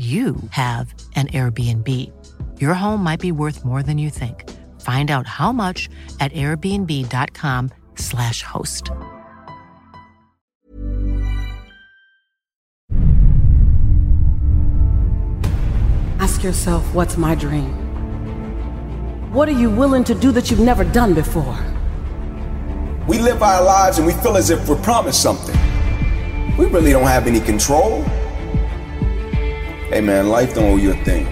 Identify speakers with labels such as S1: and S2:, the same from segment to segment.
S1: you have an Airbnb. Your home might be worth more than you think. Find out how much at airbnb.com/slash host.
S2: Ask yourself, what's my dream? What are you willing to do that you've never done before?
S3: We live our lives and we feel as if we're promised something. We really don't have any control. Hey man, life don't owe you a thing.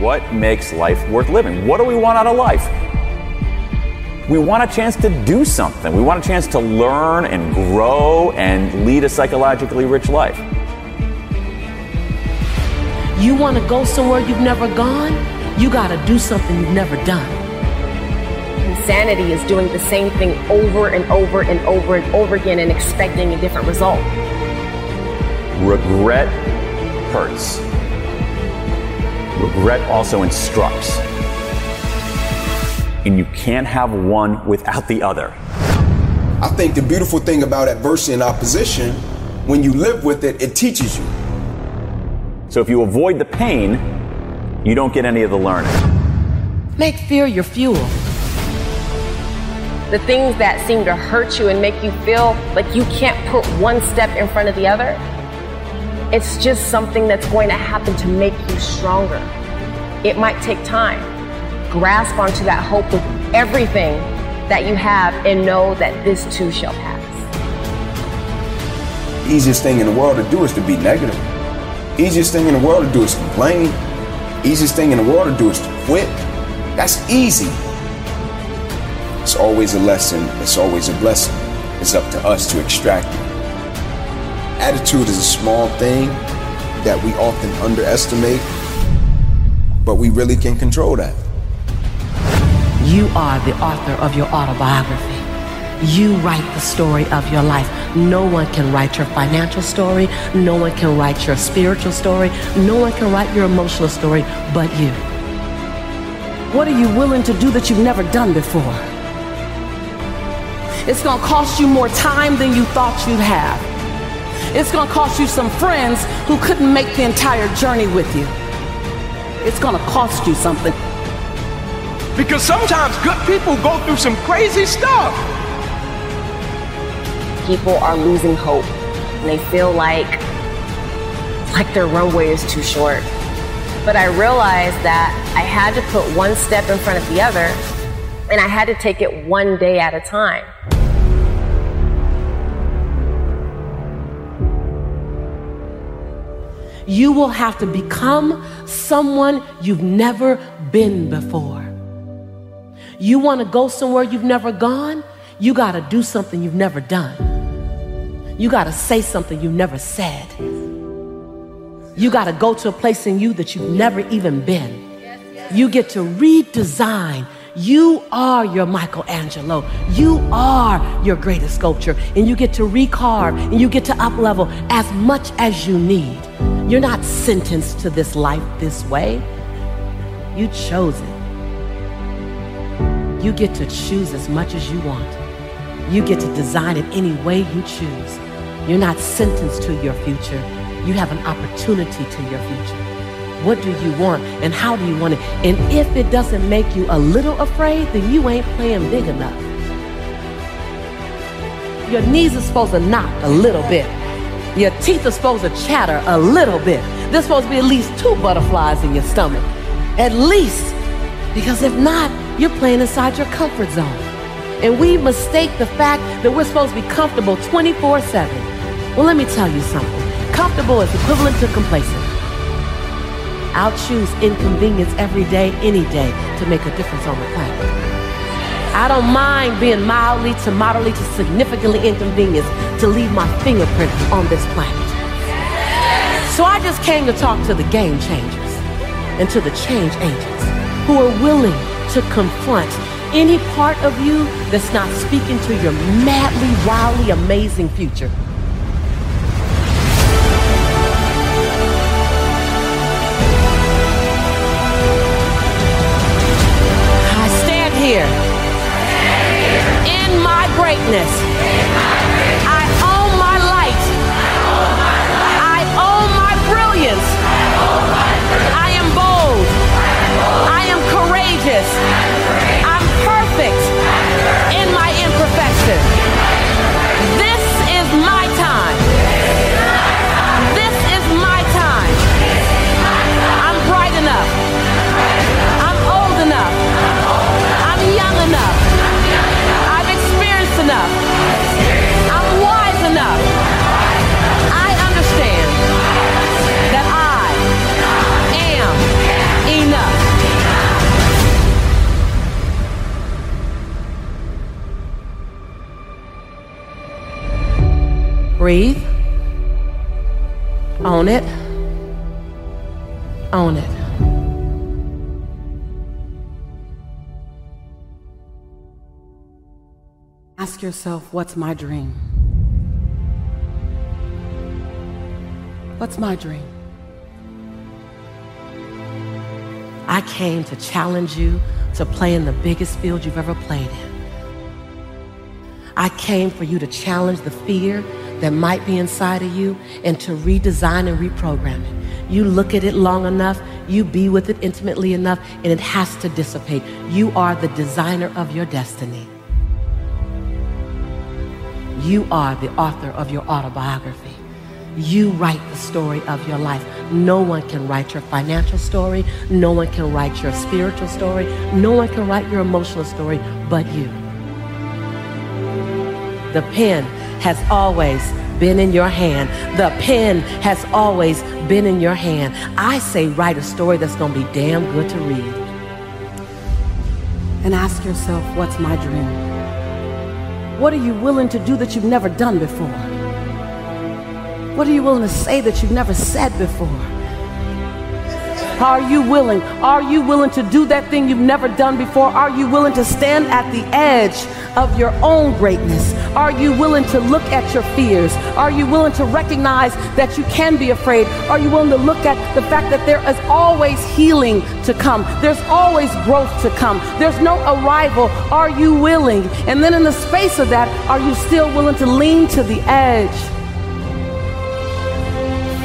S4: What makes life worth living? What do we want out of life? We want a chance to do something. We want a chance to learn and grow and lead a psychologically rich life.
S2: You want to go somewhere you've never gone? You got to do something you've never done.
S5: Insanity is doing the same thing over and over and over and over again and expecting a different result.
S4: Regret hurts. Regret also instructs. And you can't have one without the other.
S3: I think the beautiful thing about adversity and opposition, when you live with it, it teaches you.
S4: So if you avoid the pain, you don't get any of the learning.
S2: Make fear your fuel.
S5: The things that seem to hurt you and make you feel like you can't put one step in front of the other, it's just something that's going to happen to make you stronger. It might take time. Grasp onto that hope with everything that you have and know that this too shall pass.
S3: Easiest thing in the world to do is to be negative. Easiest thing in the world to do is complain. Easiest thing in the world to do is to quit. That's easy. It's always a lesson. It's always a blessing. It's up to us to extract it. Attitude is a small thing that we often underestimate, but we really can control that.
S2: You are the author of your autobiography. You write the story of your life. No one can write your financial story. No one can write your spiritual story. No one can write your emotional story but you. What are you willing to do that you've never done before? It's going to cost you more time than you thought you'd have. It's going to cost you some friends who couldn't make the entire journey with you. It's going to cost you something.
S6: Because sometimes good people go through some crazy stuff.
S5: People are losing hope and they feel like like their runway is too short. But I realized that I had to put one step in front of the other and I had to take it one day at a time.
S2: You will have to become someone you've never been before. You want to go somewhere you've never gone? You got to do something you've never done. You got to say something you've never said. You got to go to a place in you that you've never even been. You get to redesign You are your Michelangelo. You are your greatest sculpture. And you get to recarve and you get to uplevel as much as you need. You're not sentenced to this life this way. You chose it. You get to choose as much as you want. You get to design it any way you choose. You're not sentenced to your future. You have an opportunity to your future. What do you want and how do you want it? And if it doesn't make you a little afraid, then you ain't playing big enough. Your knees are supposed to knock a little bit. Your teeth are supposed to chatter a little bit. There's supposed to be at least two butterflies in your stomach. At least. Because if not, you're playing inside your comfort zone. And we mistake the fact that we're supposed to be comfortable 24 7. Well, let me tell you something. Comfortable is equivalent to complacent. I'll choose inconvenience every day, any day, to make a difference on the planet. I don't mind being mildly to moderately to significantly inconvenienced to leave my fingerprint on this planet. So I just came to talk to the game changers and to the change agents who are willing to confront any part of you that's not speaking to your madly, wildly amazing future. Greatness. I own my light. I own my brilliance. I am bold. I am courageous. I'm perfect in my imperfection. Breathe. Own it. Own it. Ask yourself, what's my dream? What's my dream? I came to challenge you to play in the biggest field you've ever played in. I came for you to challenge the fear that might be inside of you and to redesign and reprogram it. You look at it long enough, you be with it intimately enough, and it has to dissipate. You are the designer of your destiny. You are the author of your autobiography. You write the story of your life. No one can write your financial story. No one can write your spiritual story. No one can write your emotional story but you. The pen has always been in your hand. The pen has always been in your hand. I say write a story that's going to be damn good to read. And ask yourself, what's my dream? What are you willing to do that you've never done before? What are you willing to say that you've never said before? Are you willing? Are you willing to do that thing you've never done before? Are you willing to stand at the edge of your own greatness? Are you willing to look at your fears? Are you willing to recognize that you can be afraid? Are you willing to look at the fact that there is always healing to come? There's always growth to come. There's no arrival. Are you willing? And then in the space of that, are you still willing to lean to the edge?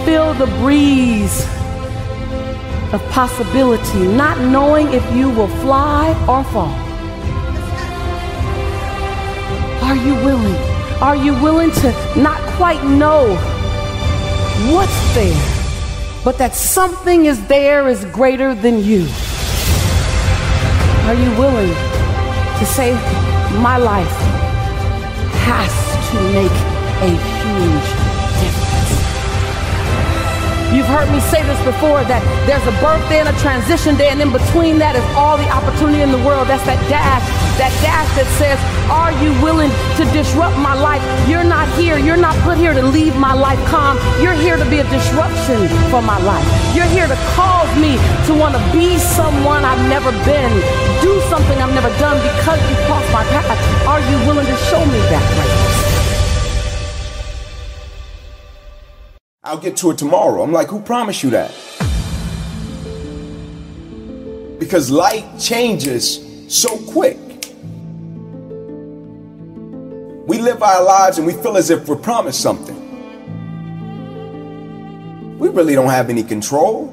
S2: Feel the breeze of possibility, not knowing if you will fly or fall. Are you willing? Are you willing to not quite know what's there, but that something is there is greater than you? Are you willing to say, My life has to make a huge? You've heard me say this before that there's a birthday and a transition day, and in between that is all the opportunity in the world. That's that dash, that dash that says, Are you willing to disrupt my life? You're not here. You're not put here to leave my life calm. You're here to be a disruption for my life. You're here to cause me to want to be someone I've never been do something I've never done because you crossed my path. Are you willing to show me that greatness?
S3: I'll get to it tomorrow. I'm like, who promised you that? Because light changes so quick. We live our lives and we feel as if we're promised something. We really don't have any control.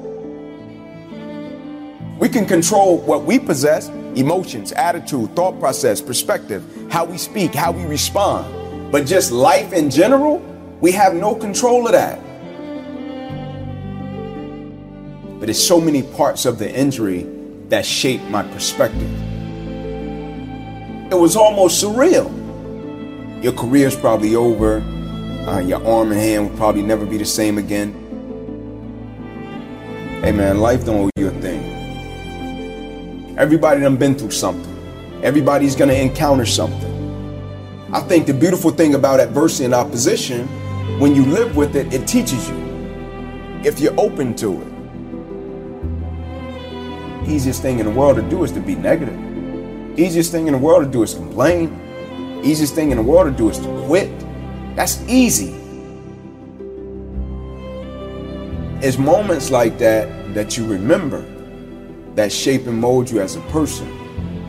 S3: We can control what we possess emotions, attitude, thought process, perspective, how we speak, how we respond. But just life in general, we have no control of that. But it's so many parts of the injury that shaped my perspective. It was almost surreal. Your career's probably over. Uh, your arm and hand will probably never be the same again. Hey man, life don't owe you a thing. Everybody done been through something. Everybody's gonna encounter something. I think the beautiful thing about adversity and opposition, when you live with it, it teaches you. If you're open to it. Easiest thing in the world to do is to be negative. Easiest thing in the world to do is complain. Easiest thing in the world to do is to quit. That's easy. It's moments like that that you remember that shape and mold you as a person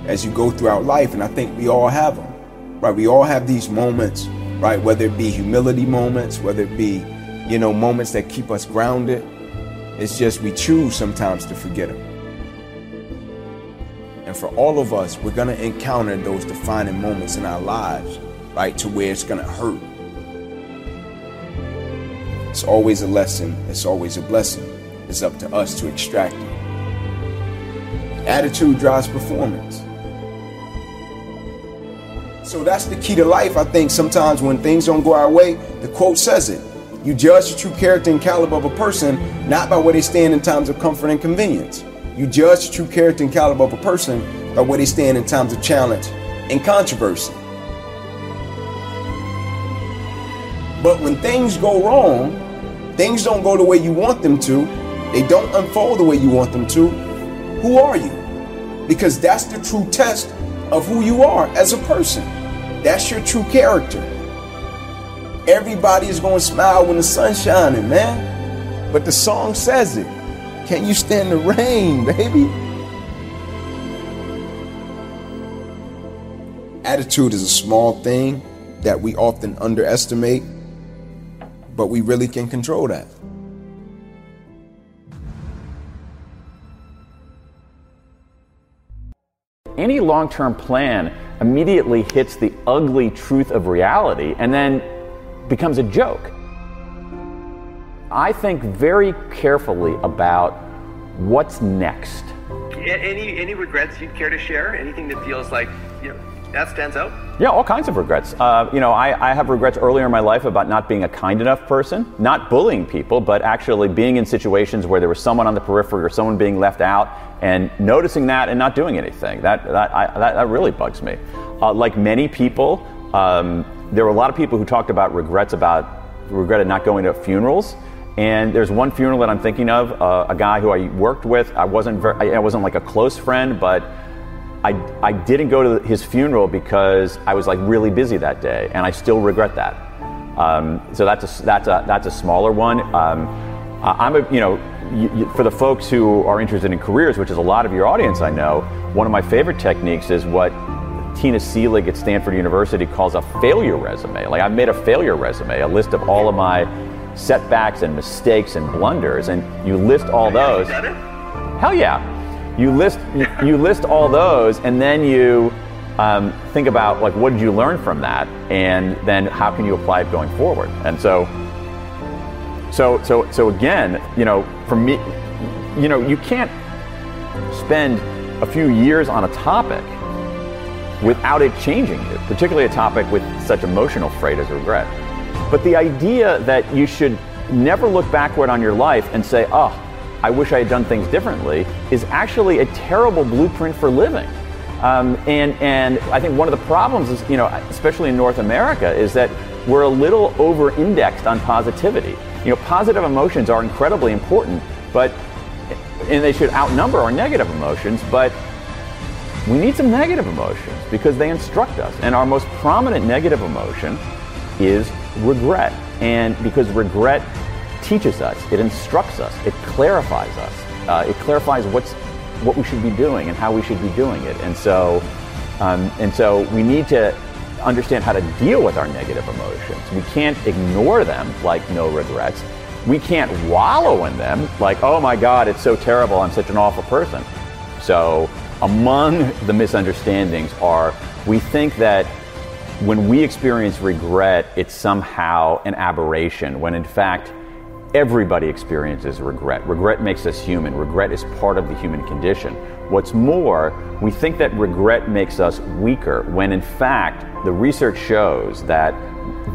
S3: as you go throughout life. And I think we all have them, right? We all have these moments, right? Whether it be humility moments, whether it be, you know, moments that keep us grounded. It's just we choose sometimes to forget them. For all of us, we're going to encounter those defining moments in our lives, right? To where it's going to hurt. It's always a lesson, it's always a blessing. It's up to us to extract it. Attitude drives performance. So that's the key to life. I think sometimes when things don't go our way, the quote says it. You judge the true character and caliber of a person not by where they stand in times of comfort and convenience. You judge the true character and caliber of a person by where they stand in times of challenge and controversy. But when things go wrong, things don't go the way you want them to, they don't unfold the way you want them to, who are you? Because that's the true test of who you are as a person. That's your true character. Everybody is going to smile when the sun's shining, man. But the song says it. Can you stand the rain, baby? Attitude is a small thing that we often underestimate, but we really can control that.
S4: Any long term plan immediately hits the ugly truth of reality and then becomes a joke. I think very carefully about what's next.
S7: Any any regrets you'd care to share? Anything that feels like you know that stands out?
S4: Yeah, all kinds of regrets. Uh, you know, I, I have regrets earlier in my life about not being a kind enough person, not bullying people, but actually being in situations where there was someone on the periphery or someone being left out, and noticing that and not doing anything. That that I, that, that really bugs me. Uh, like many people, um, there were a lot of people who talked about regrets about regretted not going to funerals. And there's one funeral that I'm thinking of, uh, a guy who I worked with. I wasn't very, I wasn't like a close friend, but I, I didn't go to his funeral because I was like really busy that day, and I still regret that. Um, so that's a, that's a, that's a smaller one. Um, I'm a, you know, you, you, for the folks who are interested in careers, which is a lot of your audience, I know, one of my favorite techniques is what Tina Seelig at Stanford University calls a failure resume. Like I've made a failure resume, a list of all of my setbacks and mistakes and blunders, and you list all those. Hell yeah. You list you, you list all those, and then you um, think about like what did you learn from that, and then how can you apply it going forward. And so, so so so again, you know, for me, you know, you can't spend a few years on a topic without it changing you, particularly a topic with such emotional freight as regret. But the idea that you should never look backward on your life and say, oh, I wish I had done things differently, is actually a terrible blueprint for living. Um, and, and I think one of the problems is, you know, especially in North America, is that we're a little over indexed on positivity. You know, positive emotions are incredibly important, but, and they should outnumber our negative emotions, but we need some negative emotions because they instruct us. And our most prominent negative emotion is regret. And because regret teaches us, it instructs us, it clarifies us, uh, it clarifies what's what we should be doing and how we should be doing it. And so, um, and so we need to understand how to deal with our negative emotions. We can't ignore them like no regrets. We can't wallow in them like, oh my God, it's so terrible, I'm such an awful person. So, among the misunderstandings are we think that when we experience regret, it's somehow an aberration, when in fact, everybody experiences regret. Regret makes us human. Regret is part of the human condition. What's more, we think that regret makes us weaker, when in fact, the research shows that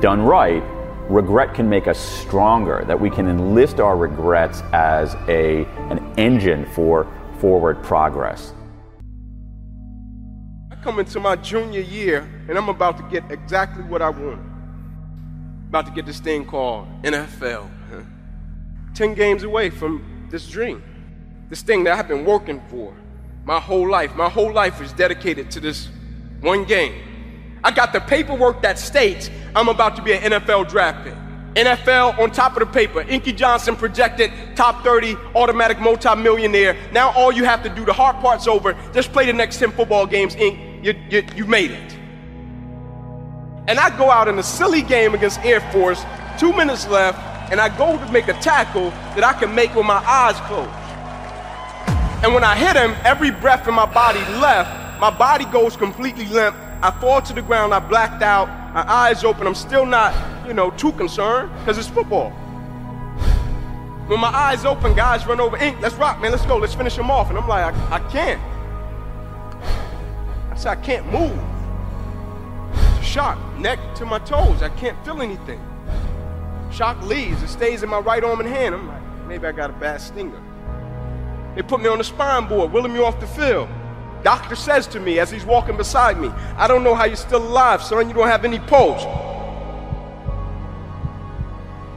S4: done right, regret can make us stronger, that we can enlist our regrets as a, an engine for forward progress.
S6: Come into my junior year and I'm about to get exactly what I want. About to get this thing called NFL. 10 games away from this dream, this thing that I've been working for my whole life. My whole life is dedicated to this one game. I got the paperwork that states I'm about to be an NFL draft pick. NFL on top of the paper. Inky Johnson projected top 30 automatic multimillionaire. Now all you have to do, the hard part's over. Just play the next 10 football games. Ink, you, you, you made it. And I go out in a silly game against Air Force, two minutes left, and I go to make a tackle that I can make with my eyes closed. And when I hit him, every breath in my body left. My body goes completely limp. I fall to the ground. I blacked out. My eyes open. I'm still not, you know, too concerned because it's football. When my eyes open, guys run over. Ink, let's rock, man. Let's go. Let's finish him off. And I'm like, I, I can't. I said, I can't move. Shock, neck to my toes. I can't feel anything. Shock leaves. It stays in my right arm and hand. I'm like, maybe I got a bad stinger. They put me on the spine board, wheeling me off the field. Doctor says to me as he's walking beside me, I don't know how you're still alive, son. You don't have any pulse.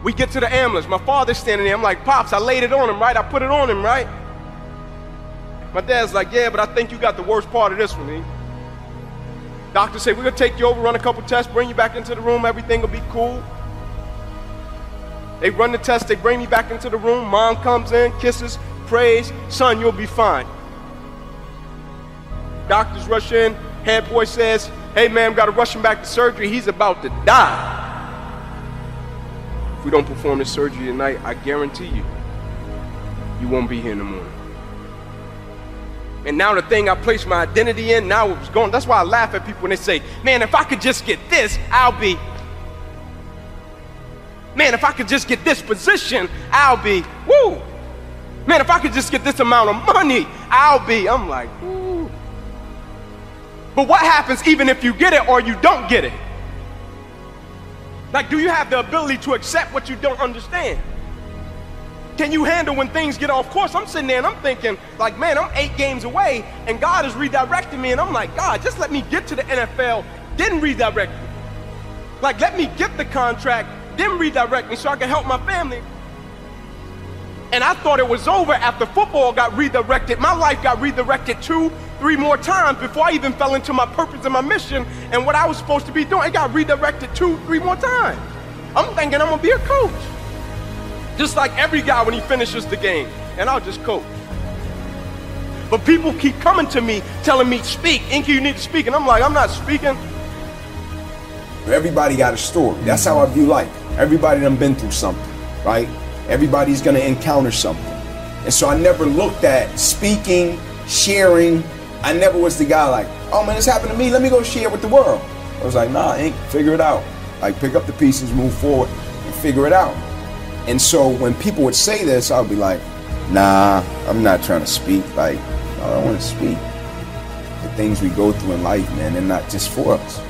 S6: We get to the ambulance. My father's standing there. I'm like, Pops, I laid it on him, right? I put it on him, right? My dad's like, Yeah, but I think you got the worst part of this one, me. Doctor say, We're going to take you over, run a couple tests, bring you back into the room. Everything will be cool. They run the test, they bring me back into the room. Mom comes in, kisses, prays, son, you'll be fine. Doctors rush in, head boy says, hey man, we gotta rush him back to surgery. He's about to die. If we don't perform this surgery tonight, I guarantee you, you won't be here in the morning. And now the thing I placed my identity in, now it was gone. That's why I laugh at people when they say, man, if I could just get this, I'll be Man, if I could just get this position, I'll be, woo. Man, if I could just get this amount of money, I'll be. I'm like, woo. But what happens even if you get it or you don't get it? Like, do you have the ability to accept what you don't understand? Can you handle when things get off course? I'm sitting there and I'm thinking, like, man, I'm eight games away and God is redirecting me. And I'm like, God, just let me get to the NFL, then redirect me. Like, let me get the contract, then redirect me so I can help my family. And I thought it was over after football got redirected. My life got redirected two, three more times before I even fell into my purpose and my mission and what I was supposed to be doing. It got redirected two, three more times. I'm thinking I'm gonna be a coach. Just like every guy when he finishes the game, and I'll just coach. But people keep coming to me telling me, speak, Inky, you need to speak. And I'm like, I'm not speaking.
S3: Everybody got a story. That's how I view life. Everybody done been through something, right? Everybody's gonna encounter something. And so I never looked at speaking, sharing. I never was the guy like, oh man, this happened to me. Let me go share with the world. I was like, nah, ain't figure it out. Like pick up the pieces, move forward, and figure it out. And so when people would say this, I would be like, nah, I'm not trying to speak. Like, I don't want to speak. The things we go through in life, man, they're not just for us.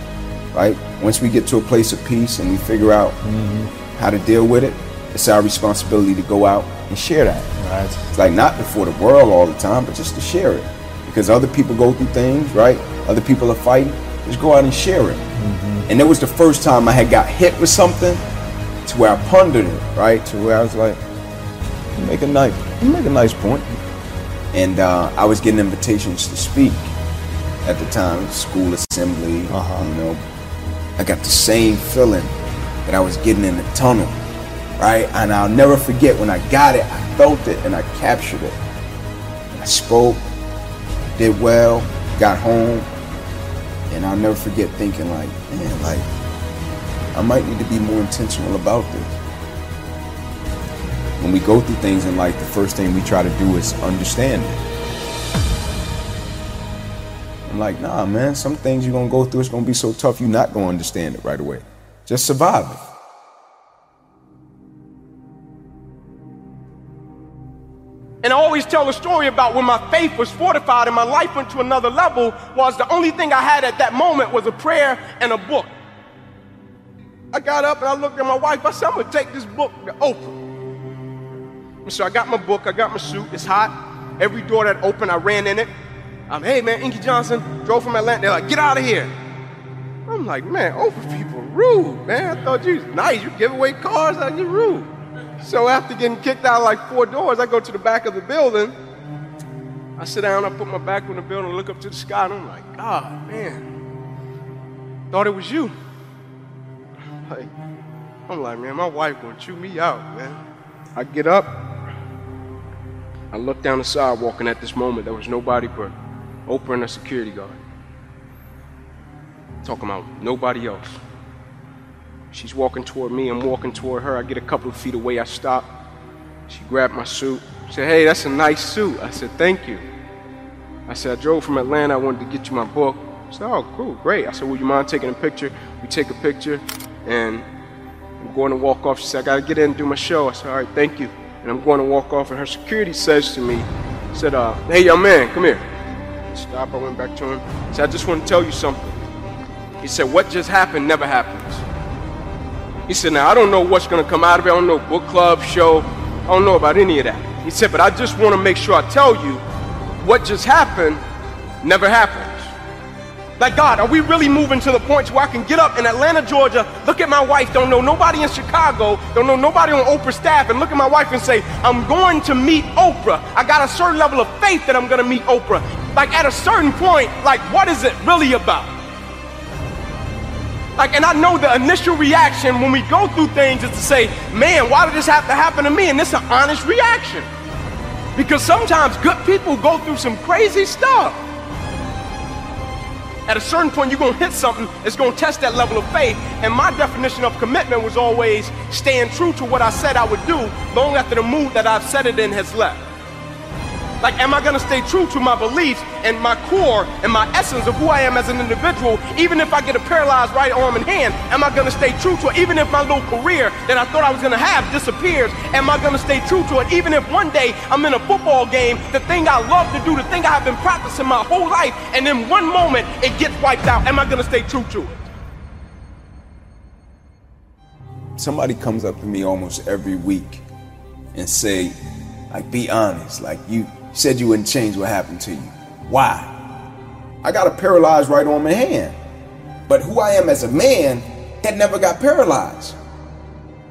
S3: Right? Once we get to a place of peace and we figure out mm-hmm. how to deal with it, it's our responsibility to go out and share that. Right. It's like not before the world all the time, but just to share it. Because other people go through things, right? Other people are fighting. Just go out and share it. Mm-hmm. And it was the first time I had got hit with something to where I pondered it, right? To where I was like, you make a nice, you make a nice point. And uh, I was getting invitations to speak. at the time, school assembly. Uh-huh. You know, I got the same feeling that I was getting in the tunnel, right? And I'll never forget when I got it, I felt it and I captured it. I spoke, did well, got home, and I'll never forget thinking like, man, like I might need to be more intentional about this. When we go through things in life, the first thing we try to do is understand it. I'm like, nah, man, some things you're gonna go through, it's gonna be so tough, you're not gonna understand it right away. Just survive it.
S6: And I always tell a story about when my faith was fortified and my life went to another level was the only thing I had at that moment was a prayer and a book. I got up and I looked at my wife. I said, I'm gonna take this book to Oprah. So I got my book, I got my suit, it's hot. Every door that opened, I ran in it. I'm, hey man, Inky Johnson, drove from Atlanta. They're like, get out of here. I'm like, man, Oprah people rude, man. I thought you was nice. You give away cars, like you rude. So after getting kicked out like four doors, I go to the back of the building. I sit down, I put my back on the building, look up to the sky, and I'm like, God, man, thought it was you. Like, I'm like, man, my wife gonna chew me out, man. I get up, I look down the sidewalk, and at this moment, there was nobody but Oprah and a security guard. Talking about nobody else. She's walking toward me, I'm walking toward her. I get a couple of feet away, I stop. She grabbed my suit. She said, Hey, that's a nice suit. I said, Thank you. I said, I drove from Atlanta, I wanted to get you my book. She said, Oh, cool, great. I said, Would you mind taking a picture? We take a picture, and I'm going to walk off. She said, I gotta get in and do my show. I said, All right, thank you. And I'm going to walk off, and her security says to me, said, uh, Hey, young man, come here. Stop, I went back to him. I said, I just want to tell you something. He said, What just happened never happens. He said, Now, I don't know what's going to come out of it. I don't know book club, show. I don't know about any of that. He said, But I just want to make sure I tell you what just happened never happens. Like, God, are we really moving to the point where I can get up in Atlanta, Georgia, look at my wife, don't know nobody in Chicago, don't know nobody on Oprah staff, and look at my wife and say, I'm going to meet Oprah. I got a certain level of faith that I'm going to meet Oprah. Like, at a certain point, like, what is it really about? Like, and I know the initial reaction when we go through things is to say, man, why did this have to happen to me? And it's an honest reaction. Because sometimes good people go through some crazy stuff. At a certain point, you're gonna hit something that's gonna test that level of faith. And my definition of commitment was always staying true to what I said I would do long after the mood that I've set it in has left. Like, am I going to stay true to my beliefs and my core and my essence of who I am as an individual, even if I get a paralyzed right arm and hand? Am I going to stay true to it, even if my little career that I thought I was going to have disappears? Am I going to stay true to it, even if one day I'm in a football game, the thing I love to do, the thing I have been practicing my whole life, and in one moment it gets wiped out? Am I going to stay true to it?
S3: Somebody comes up to me almost every week and say, like, be honest, like you said you wouldn't change what happened to you. Why? I got a paralyzed right arm and hand. But who I am as a man that never got paralyzed.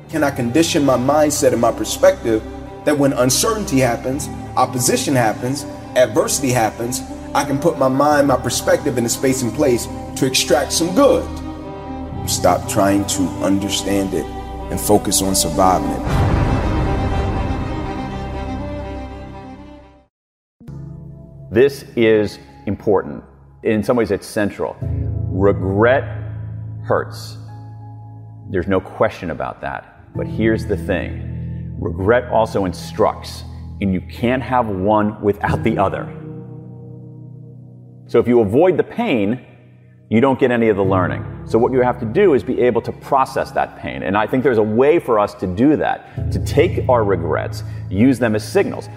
S3: Can I condition my mindset and my perspective that when uncertainty happens, opposition happens, adversity happens, I can put my mind, my perspective in a space and place to extract some good. Stop trying to understand it and focus on surviving it.
S4: This is important. In some ways, it's central. Regret hurts. There's no question about that. But here's the thing regret also instructs, and you can't have one without the other. So if you avoid the pain, you don't get any of the learning. So what you have to do is be able to process that pain. And I think there's a way for us to do that, to take our regrets, use them as signals.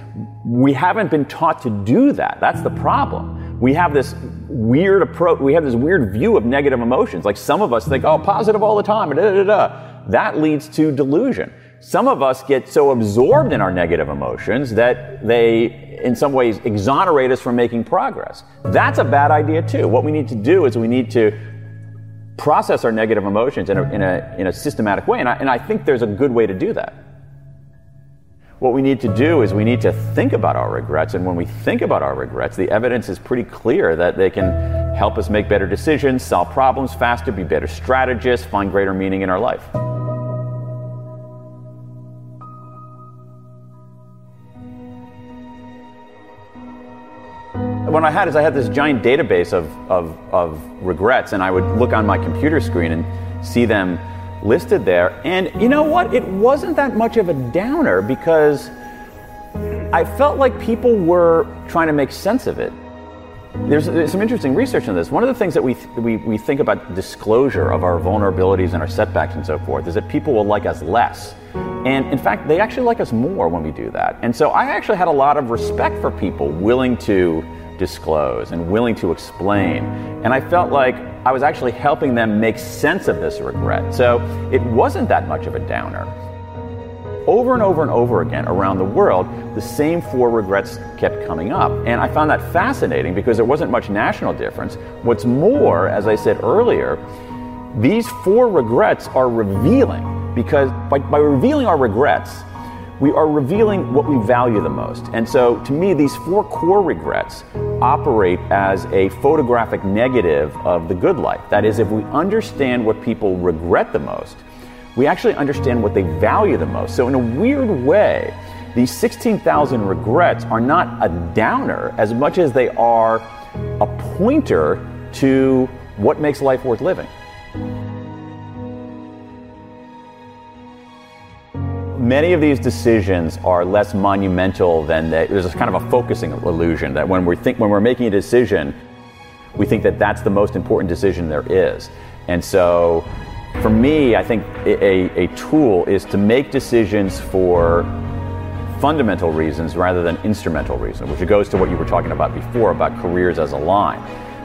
S4: We haven't been taught to do that. That's the problem. We have this weird approach, we have this weird view of negative emotions. Like some of us think, oh, positive all the time, da, da, da. That leads to delusion. Some of us get so absorbed in our negative emotions that they, in some ways, exonerate us from making progress. That's a bad idea too. What we need to do is we need to process our negative emotions in a, in a, in a systematic way. And I, and I think there's a good way to do that. What we need to do is we need to think about our regrets. And when we think about our regrets, the evidence is pretty clear that they can help us make better decisions, solve problems faster, be better strategists, find greater meaning in our life. What I had is I had this giant database of, of, of regrets, and I would look on my computer screen and see them listed there. And you know what? It wasn't that much of a downer because I felt like people were trying to make sense of it. There's, there's, some interesting research on this. One of the things that we, th- we, we think about disclosure of our vulnerabilities and our setbacks and so forth is that people will like us less. And in fact, they actually like us more when we do that. And so I actually had a lot of respect for people willing to disclose and willing to explain. And I felt like I was actually helping them make sense of this regret. So it wasn't that much of a downer. Over and over and over again around the world, the same four regrets kept coming up. And I found that fascinating because there wasn't much national difference. What's more, as I said earlier, these four regrets are revealing because by, by revealing our regrets, we are revealing what we value the most. And so, to me, these four core regrets operate as a photographic negative of the good life. That is, if we understand what people regret the most, we actually understand what they value the most. So, in a weird way, these 16,000 regrets are not a downer as much as they are a pointer to what makes life worth living. Many of these decisions are less monumental than that. There's kind of a focusing illusion that when we think when we're making a decision, we think that that's the most important decision there is. And so, for me, I think a, a tool is to make decisions for fundamental reasons rather than instrumental reasons, which goes to what you were talking about before about careers as a line.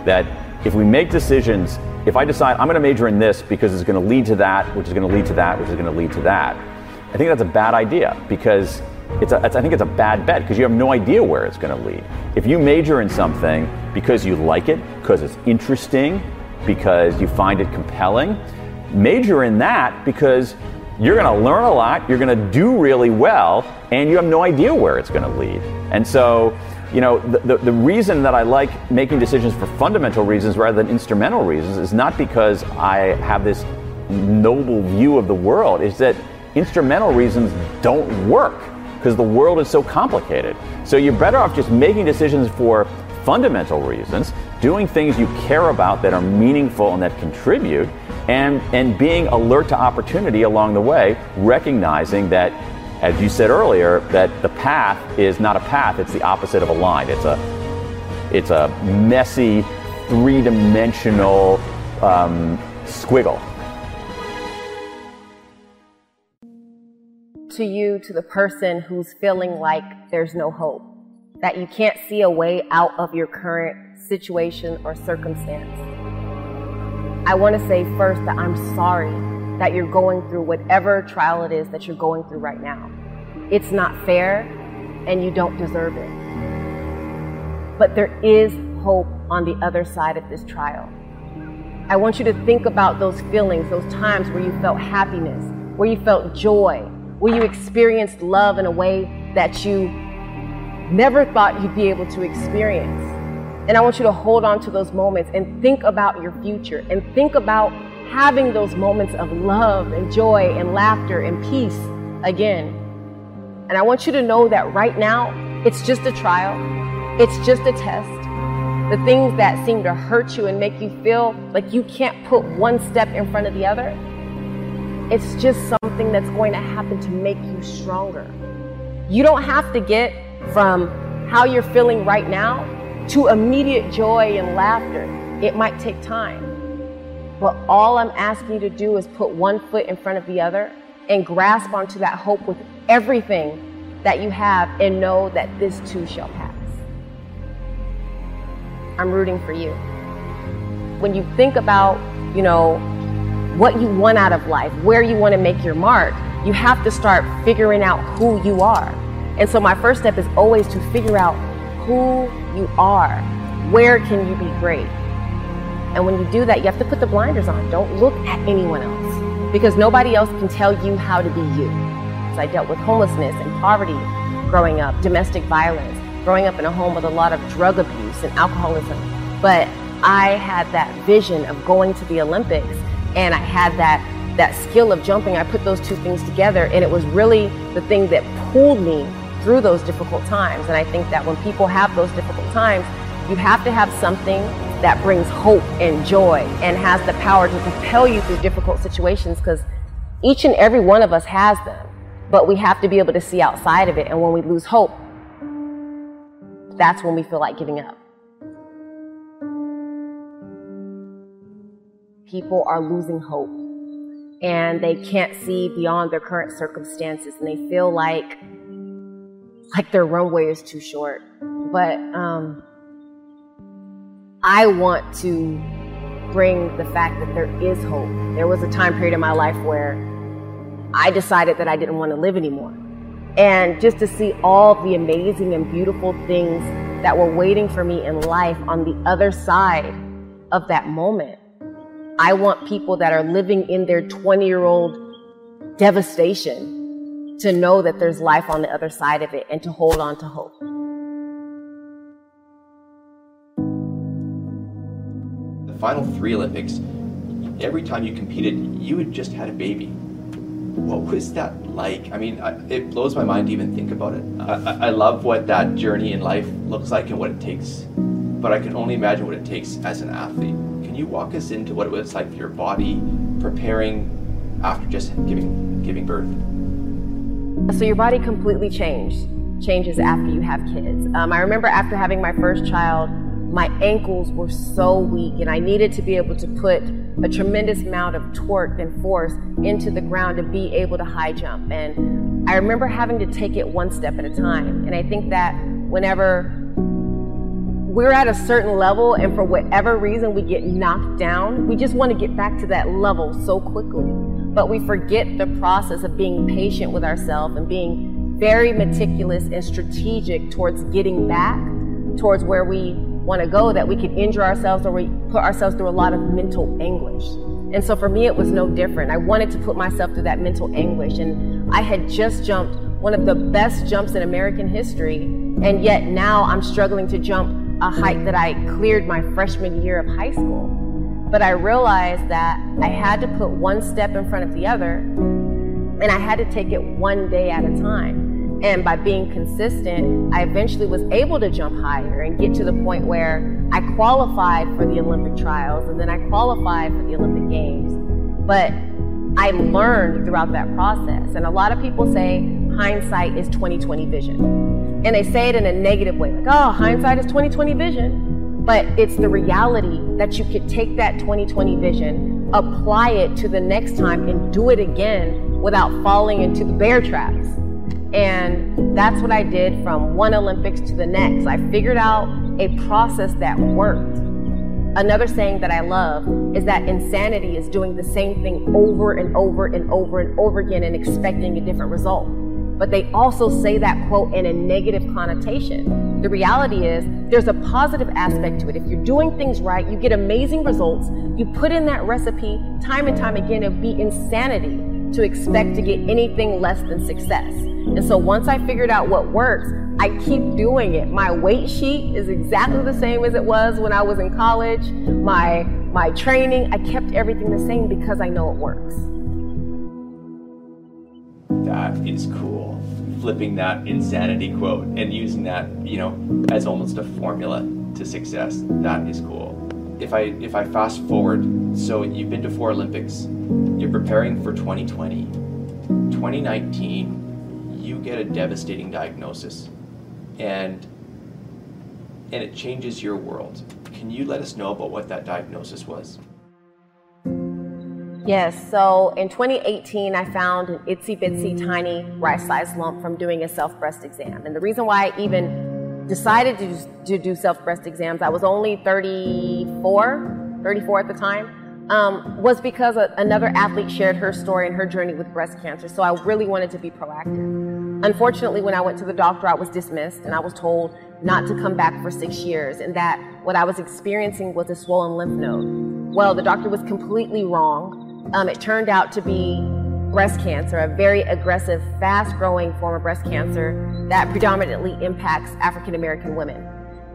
S4: That if we make decisions, if I decide I'm going to major in this because it's going to lead to that, which is going to lead to that, which is going to lead to that, I think that's a bad idea because it's a, it's, I think it's a bad bet because you have no idea where it's going to lead. If you major in something because you like it, because it's interesting, because you find it compelling, major in that because you're going to learn a lot, you're going to do really well, and you have no idea where it's going to lead. And so, you know, the, the, the, reason that I like making decisions for fundamental reasons rather than instrumental reasons is not because I have this noble view of the world, is that instrumental reasons don't work because the world is so complicated. So you're better off just making decisions for fundamental reasons, doing things you care about that are meaningful and that contribute, and, and being alert to opportunity along the way, recognizing that, as you said earlier, that the path is not a path, it's the opposite of a line. It's a, it's a messy, three dimensional um, squiggle
S5: to you, to the person who's feeling like there's no hope, that you can't see a way out of your current situation or circumstance. I want to say first that I'm sorry that you're going through whatever trial it is that you're going through right now. It's not fair and you don't deserve it. But there is hope on the other side of this trial. I want you to think about those feelings, those times where you felt happiness, where you felt joy, where you experienced love in a way that you never thought you'd be able to experience. And I want you to hold on to those moments and think about your future and think about having those moments of love and joy and laughter and peace again. And I want you to know that right now, it's just a trial, it's just a test. The things that seem to hurt you and make you feel like you can't put one step in front of the other, it's just something that's going to happen to make you stronger. You don't have to get from how you're feeling right now to immediate joy and laughter. It might take time. But all I'm asking you to do is put one foot in front of the other and grasp onto that hope with everything that you have and know that this too shall pass. I'm rooting for you. When you think about, you know, what you want out of life, where you want to make your mark, you have to start figuring out who you are. And so my first step is always to figure out who you are. Where can you be great? And when you do that, you have to put the blinders on. Don't look at anyone else because nobody else can tell you how to be you. So I dealt with homelessness and poverty growing up, domestic violence, growing up in a home with a lot of drug abuse and alcoholism. But I had that vision of going to the Olympics and I had that that skill of jumping, I put those two things together and it was really the thing that pulled me through those difficult times. And I think that when people have those difficult times, you have to have something that brings hope and joy and has the power to propel you through difficult situations because each and every one of us has them. But we have to be able to see outside of it. And when we lose hope, that's when we feel like giving up. People are losing hope and they can't see beyond their current circumstances and they feel like like their runway is too short. But um, I want to bring the fact that there is hope. There was a time period in my life where I decided that I didn't want to live anymore. And just to see all the amazing and beautiful things that were waiting for me in life on the other side of that moment. I want people that are living in their 20 year old devastation to know that there's life on the other side of it and to hold on to hope.
S8: The final three Olympics, every time you competed, you had just had a baby. What was that like? I mean, I, it blows my mind to even think about it. I, I love what that journey in life looks like and what it takes, but I can only imagine what it takes as an athlete. Can you walk us into what it was like for your body preparing after just giving giving birth?
S5: So your body completely changed, changes after you have kids. Um, I remember after having my first child, my ankles were so weak, and I needed to be able to put a tremendous amount of torque and force into the ground to be able to high jump. And I remember having to take it one step at a time. And I think that whenever we're at a certain level and for whatever reason we get knocked down, we just want to get back to that level so quickly. But we forget the process of being patient with ourselves and being very meticulous and strategic towards getting back towards where we want to go that we could injure ourselves or we put ourselves through a lot of mental anguish. And so for me, it was no different. I wanted to put myself through that mental anguish. And I had just jumped one of the best jumps in American history. And yet now I'm struggling to jump a height that I cleared my freshman year of high school. But I realized that I had to put one step in front of the other, and I had to take it one day at a time. And by being consistent, I eventually was able to jump higher and get to the point where I qualified for the Olympic trials and then I qualified for the Olympic Games. But I learned throughout that process. And a lot of people say hindsight is 2020 vision. And they say it in a negative way, like, oh, hindsight is 2020 vision. But it's the reality that you could take that 2020 vision, apply it to the next time, and do it again without falling into the bear traps. And that's what I did from one Olympics to the next. I figured out a process that worked. Another saying that I love is that insanity is doing the same thing over and over and over and over again and expecting a different result but they also say that quote in a negative connotation. The reality is there's a positive aspect to it. If you're doing things right, you get amazing results. You put in that recipe time and time again, it'd be insanity to expect to get anything less than success. And so once I figured out what works, I keep doing it. My weight sheet is exactly the same as it was when I was in college. My my training, I kept everything the same because I know it works.
S8: That is cool. Flipping that insanity quote and using that, you know, as almost a formula to success. That is cool. If I if I fast forward, so you've been to four Olympics, you're preparing for 2020. 2019, you get a devastating diagnosis and and it changes your world. Can you let us know about what that diagnosis was?
S5: Yes, so in 2018, I found an itsy bitsy tiny rice sized lump from doing a self breast exam. And the reason why I even decided to, to do self breast exams, I was only 34, 34 at the time, um, was because a, another athlete shared her story and her journey with breast cancer. So I really wanted to be proactive. Unfortunately, when I went to the doctor, I was dismissed and I was told not to come back for six years and that what I was experiencing was a swollen lymph node. Well, the doctor was completely wrong. Um, it turned out to be breast cancer, a very aggressive, fast growing form of breast cancer that predominantly impacts African American women.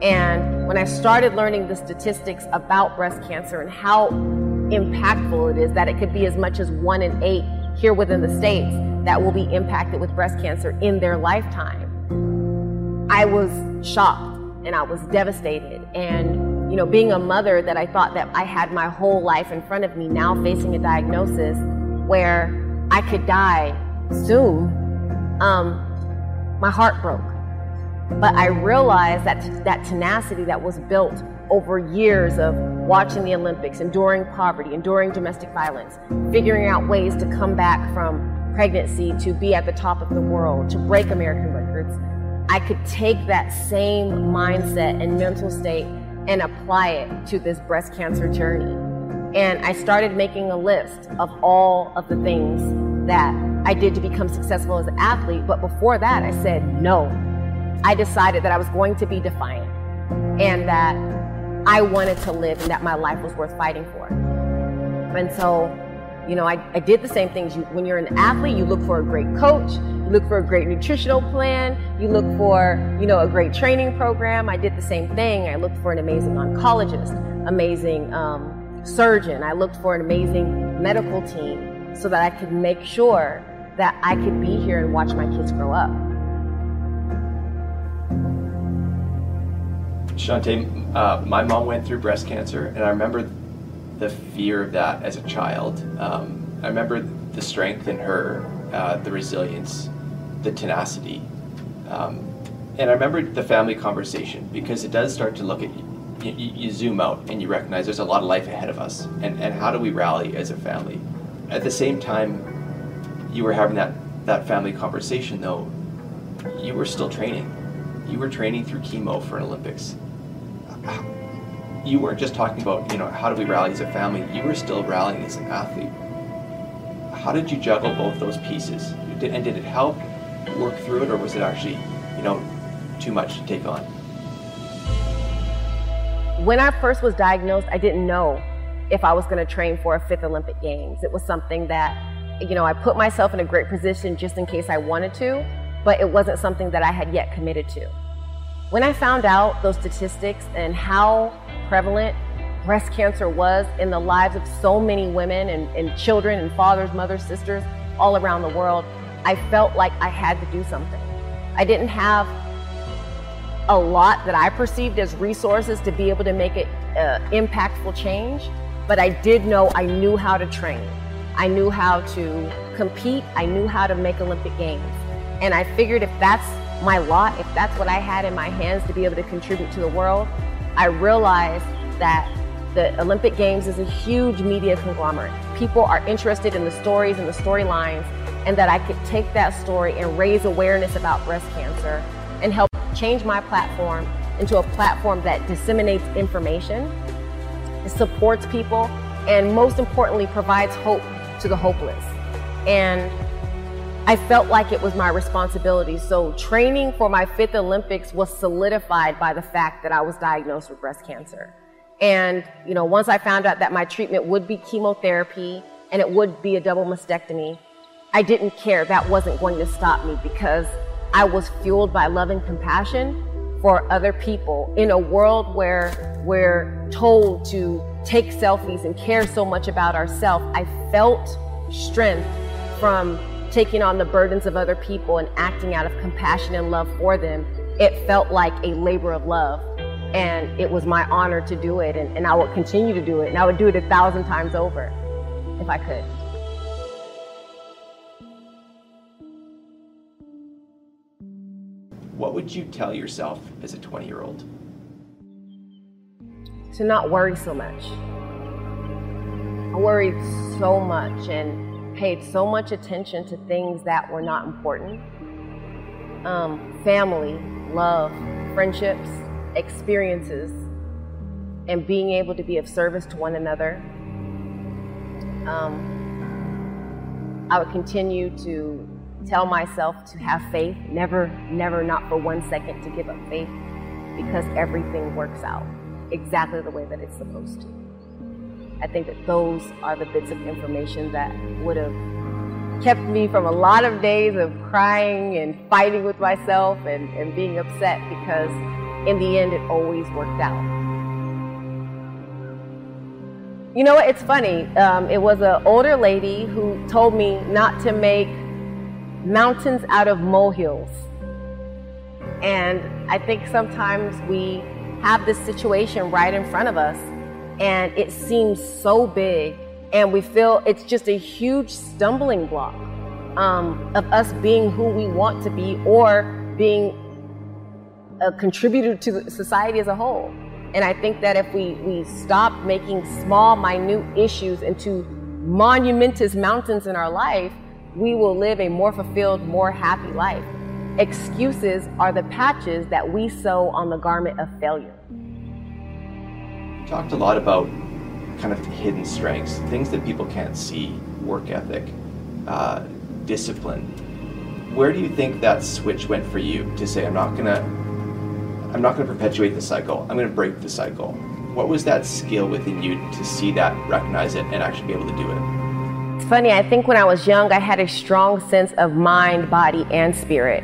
S5: And when I started learning the statistics about breast cancer and how impactful it is, that it could be as much as one in eight here within the States that will be impacted with breast cancer in their lifetime, I was shocked and I was devastated. And, you know, being a mother that I thought that I had my whole life in front of me, now facing a diagnosis where I could die soon, um, my heart broke. But I realized that that tenacity that was built over years of watching the Olympics, enduring poverty, enduring domestic violence, figuring out ways to come back from pregnancy to be at the top of the world, to break American records, I could take that same mindset and mental state and apply it to this breast cancer journey. And I started making a list of all of the things that I did to become successful as an athlete. But before that, I said no. I decided that I was going to be defiant and that I wanted to live and that my life was worth fighting for. And so, you know, I, I did the same things. You, when you're an athlete, you look for a great coach, you look for a great nutritional plan, you look for, you know, a great training program. I did the same thing. I looked for an amazing oncologist, amazing um, surgeon. I looked for an amazing medical team so that I could make sure that I could be here and watch my kids grow up.
S8: Chaunté, uh, my mom went through breast cancer, and I remember the fear of that as a child. Um, I remember the strength in her, uh, the resilience, the tenacity. Um, and I remember the family conversation because it does start to look at you, you, you, zoom out and you recognize there's a lot of life ahead of us. And, and how do we rally as a family? At the same time, you were having that, that family conversation, though, you were still training. You were training through chemo for an Olympics you weren't just talking about, you know, how do we rally as a family, you were still rallying as an athlete. How did you juggle both those pieces? and did it help work through it, or was it actually, you know, too much to take on?
S5: When I first was diagnosed, I didn't know if I was going to train for a fifth Olympic Games. It was something that, you know, I put myself in a great position just in case I wanted to, but it wasn't something that I had yet committed to. When I found out those statistics and how prevalent breast cancer was in the lives of so many women and, and, children and fathers, mothers, sisters all around the world, I felt like I had to do something. I didn't have a lot that I perceived as resources to be able to make it uh, impactful change, but I did know I knew how to train. I knew how to compete. I knew how to make Olympic Games. And I figured if that's my lot, if that's what I had in my hands to be able to contribute to the world, I realized that the Olympic Games is a huge media conglomerate. People are interested in the stories and the storylines, and that I could take that story and raise awareness about breast cancer and help change my platform into a platform that disseminates information, supports people, and most importantly, provides hope to the hopeless. And I felt like it was my responsibility. So training for my fifth Olympics was solidified by the fact that I was diagnosed with breast cancer. And, you know, once I found out that my treatment would be chemotherapy and it would be a double mastectomy, I didn't care. That wasn't going to stop me because I was fueled by love and compassion for other people in a world where we're told to take selfies and care so much about ourselves. I felt strength from taking on the burdens of other people and acting out of compassion and love for them, it felt like a labor of love. And it was my honor to do it, and, and I would continue to do it, and I would do it a thousand times over if I could.
S8: What would you tell yourself as a 20 year old?
S5: To not worry so much. I worried so much, and paid so much attention to things that were not important um, family, love, friendships, experiences, and being able to be of service to one another. Um, I would continue to tell myself to have faith, never, never, not for one second to give up faith, because everything works out exactly the way that it's supposed to. I think that those are the bits of information that would have kept me from a lot of days of crying and fighting with myself and, and being upset because in the end, it always worked out. You know what? It's funny. Um, it was an older lady who told me not to make mountains out of molehills. And I think sometimes we have this situation right in front of us and it seems so big and we feel it's just a huge stumbling block um, of us being who we want to be or being a contributor to society as a whole. And I think that if we, we stop making small, minute issues into monumentous mountains in our life, we will live a more fulfilled, more happy life. Excuses are the patches that we sew on the garment of failure.
S8: Talked a lot about kind of hidden strengths, things that people can't see, work ethic, uh, discipline. Where do you think that switch went for you to say, I'm not gonna I'm not to perpetuate the cycle. I'm to break the cycle. What was that skill within you to see that, recognize it, and actually be able to do it?
S5: It's funny, I think when I was young, I had a strong sense of mind, body, and spirit.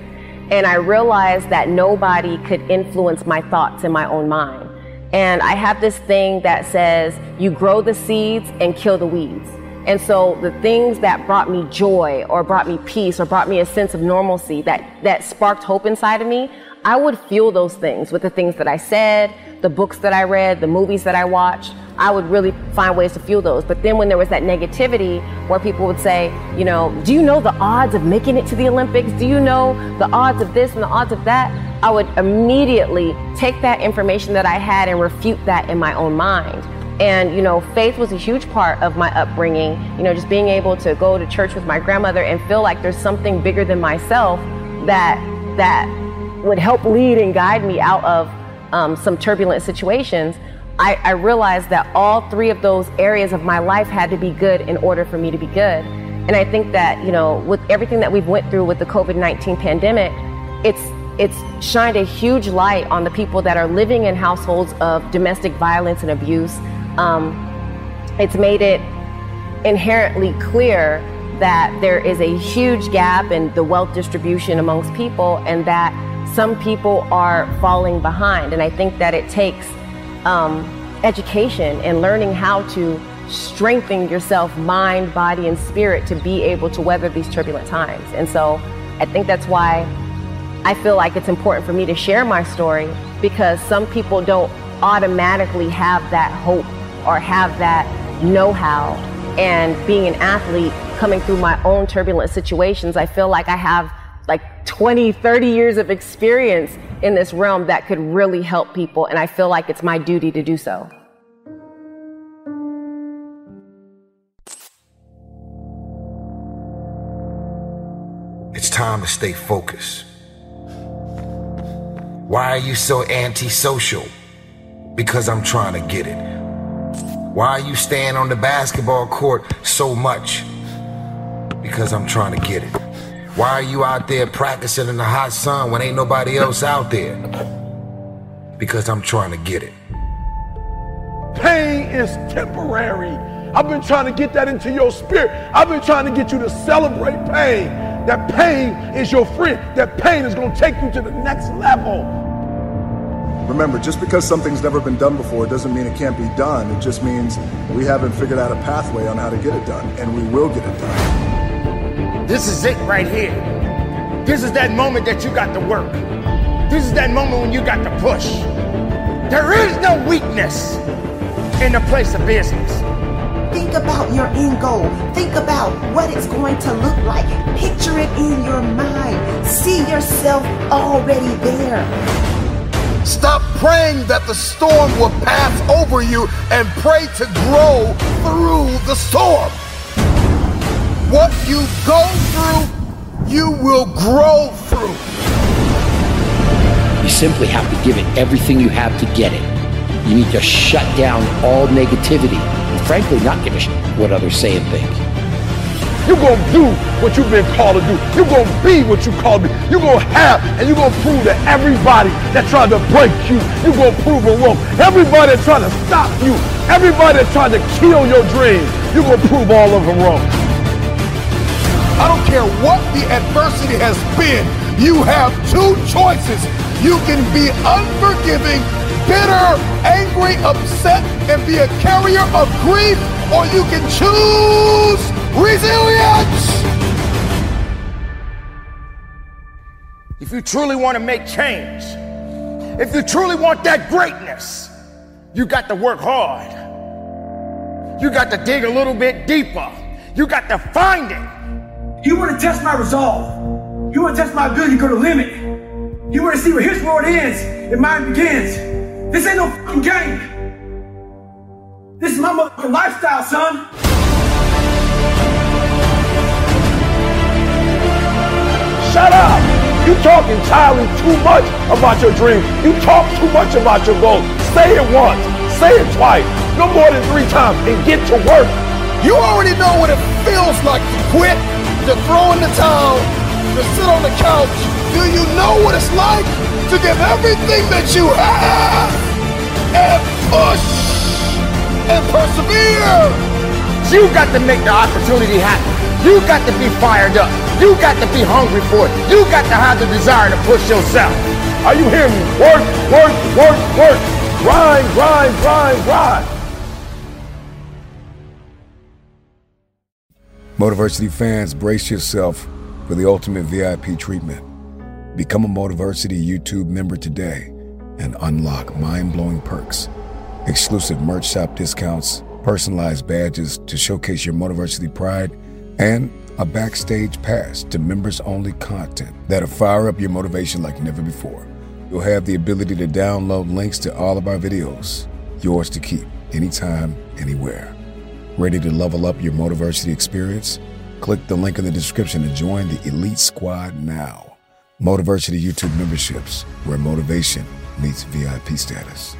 S5: And I realized that nobody could influence my thoughts in my own mind. And I have this thing that says, you grow the seeds and kill the weeds. And so the things that brought me joy or brought me peace or brought me a sense of normalcy that, that sparked hope inside of me, I would fuel those things with the things that I said, the books that I read, the movies that I watched. I would really find ways to fuel those. But then when there was that negativity where people would say, you know, do you know the odds of making it to the Olympics? Do you know the odds of this and the odds of that? I would immediately take that information that I had and refute that in my own mind. And, you know, faith was a huge part of my upbringing. You know, just being able to go to church with my grandmother and feel like there's something bigger than myself that, that would help lead and guide me out of um, some turbulent situations, I, I realized that all three of those areas of my life had to be good in order for me to be good. And I think that, you know, with everything that we've went through with the COVID-19 pandemic, it's it's shined a huge light on the people that are living in households of domestic violence and abuse. Um, it's made it inherently clear that there is a huge gap in the wealth distribution amongst people and that some people are falling behind. And I think that it takes um, education and learning how to strengthen yourself, mind, body, and spirit to be able to weather these turbulent times. And so I think that's why I feel like it's important for me to share my story because some people don't automatically have that hope or have that know how. And being an athlete, coming through my own turbulent situations, I feel like I have like 20, 30 years of experience in this realm that could really help people. And I feel like it's my duty to do so.
S9: It's time to stay focused. Why are you so antisocial? Because I'm trying to get it. Why are you staying on the basketball court so much? Because I'm trying to get it. Why are you out there practicing in the hot sun when ain't nobody else out there? Because I'm trying to get it.
S10: Pain is temporary. I've been trying to get that into your spirit. I've been trying to get you to celebrate pain. That pain is your friend. That pain is going to take you to the next level.
S11: Remember, just because something's never been done before doesn't mean it can't be done. It just means we haven't figured out a pathway on how to get it done, and we will get it done.
S12: This is it right here. This is that moment that you got to work. This is that moment when you got to push. There is no weakness in the place of business.
S13: Think about your end goal. Think about what it's going to look like. Picture it in your mind. See yourself already there.
S14: Stop praying that the storm will pass over you and pray to grow through the storm. What you go through, you will grow through.
S15: You simply have to give it everything you have to get it. You need to shut down all negativity and frankly not give a shit what others say and think.
S10: You're going to do what you've been called to do. You're going to be what you called to be. You're going to have, and you're going to prove to everybody that tried to break you, you're going to prove them wrong. Everybody that tried to stop you, everybody that tried to kill your dreams, you're going to prove all of them wrong.
S14: I don't care what the adversity has been. You have two choices. You can be unforgiving, bitter, angry, upset, and be a carrier of grief, or you can choose resilience.
S12: If you truly want to make change, if you truly want that greatness, you got to work hard. You got to dig a little bit deeper. You got to find it.
S16: You want to test my resolve. You want to test my ability to go to limit. You want to see where his world ends and mine begins. This ain't no fucking game. This is my motherfucking lifestyle, son.
S10: Shut up! You talk entirely too much about your dream. You talk too much about your goal. Say it once. Say it twice. No more than three times and get to work.
S14: You already know what it feels like to quit, to throw in the towel, to sit on the couch. Do you know what it's like to give everything that you have and push and persevere?
S12: You got to make the opportunity happen. You got to be fired up. You got to be hungry for it. You got to have the desire to push yourself.
S10: Are you hearing me? Work, work, work, work. Grind, grind, grind, grind.
S17: Motiversity fans, brace yourself for the ultimate VIP treatment. Become a Motiversity YouTube member today and unlock mind blowing perks, exclusive merch shop discounts, personalized badges to showcase your Motiversity pride, and a backstage pass to members only content that'll fire up your motivation like never before. You'll have the ability to download links to all of our videos, yours to keep anytime, anywhere. Ready to level up your Motiversity experience? Click the link in the description to join the Elite Squad now. Motiversity YouTube memberships, where motivation meets VIP status.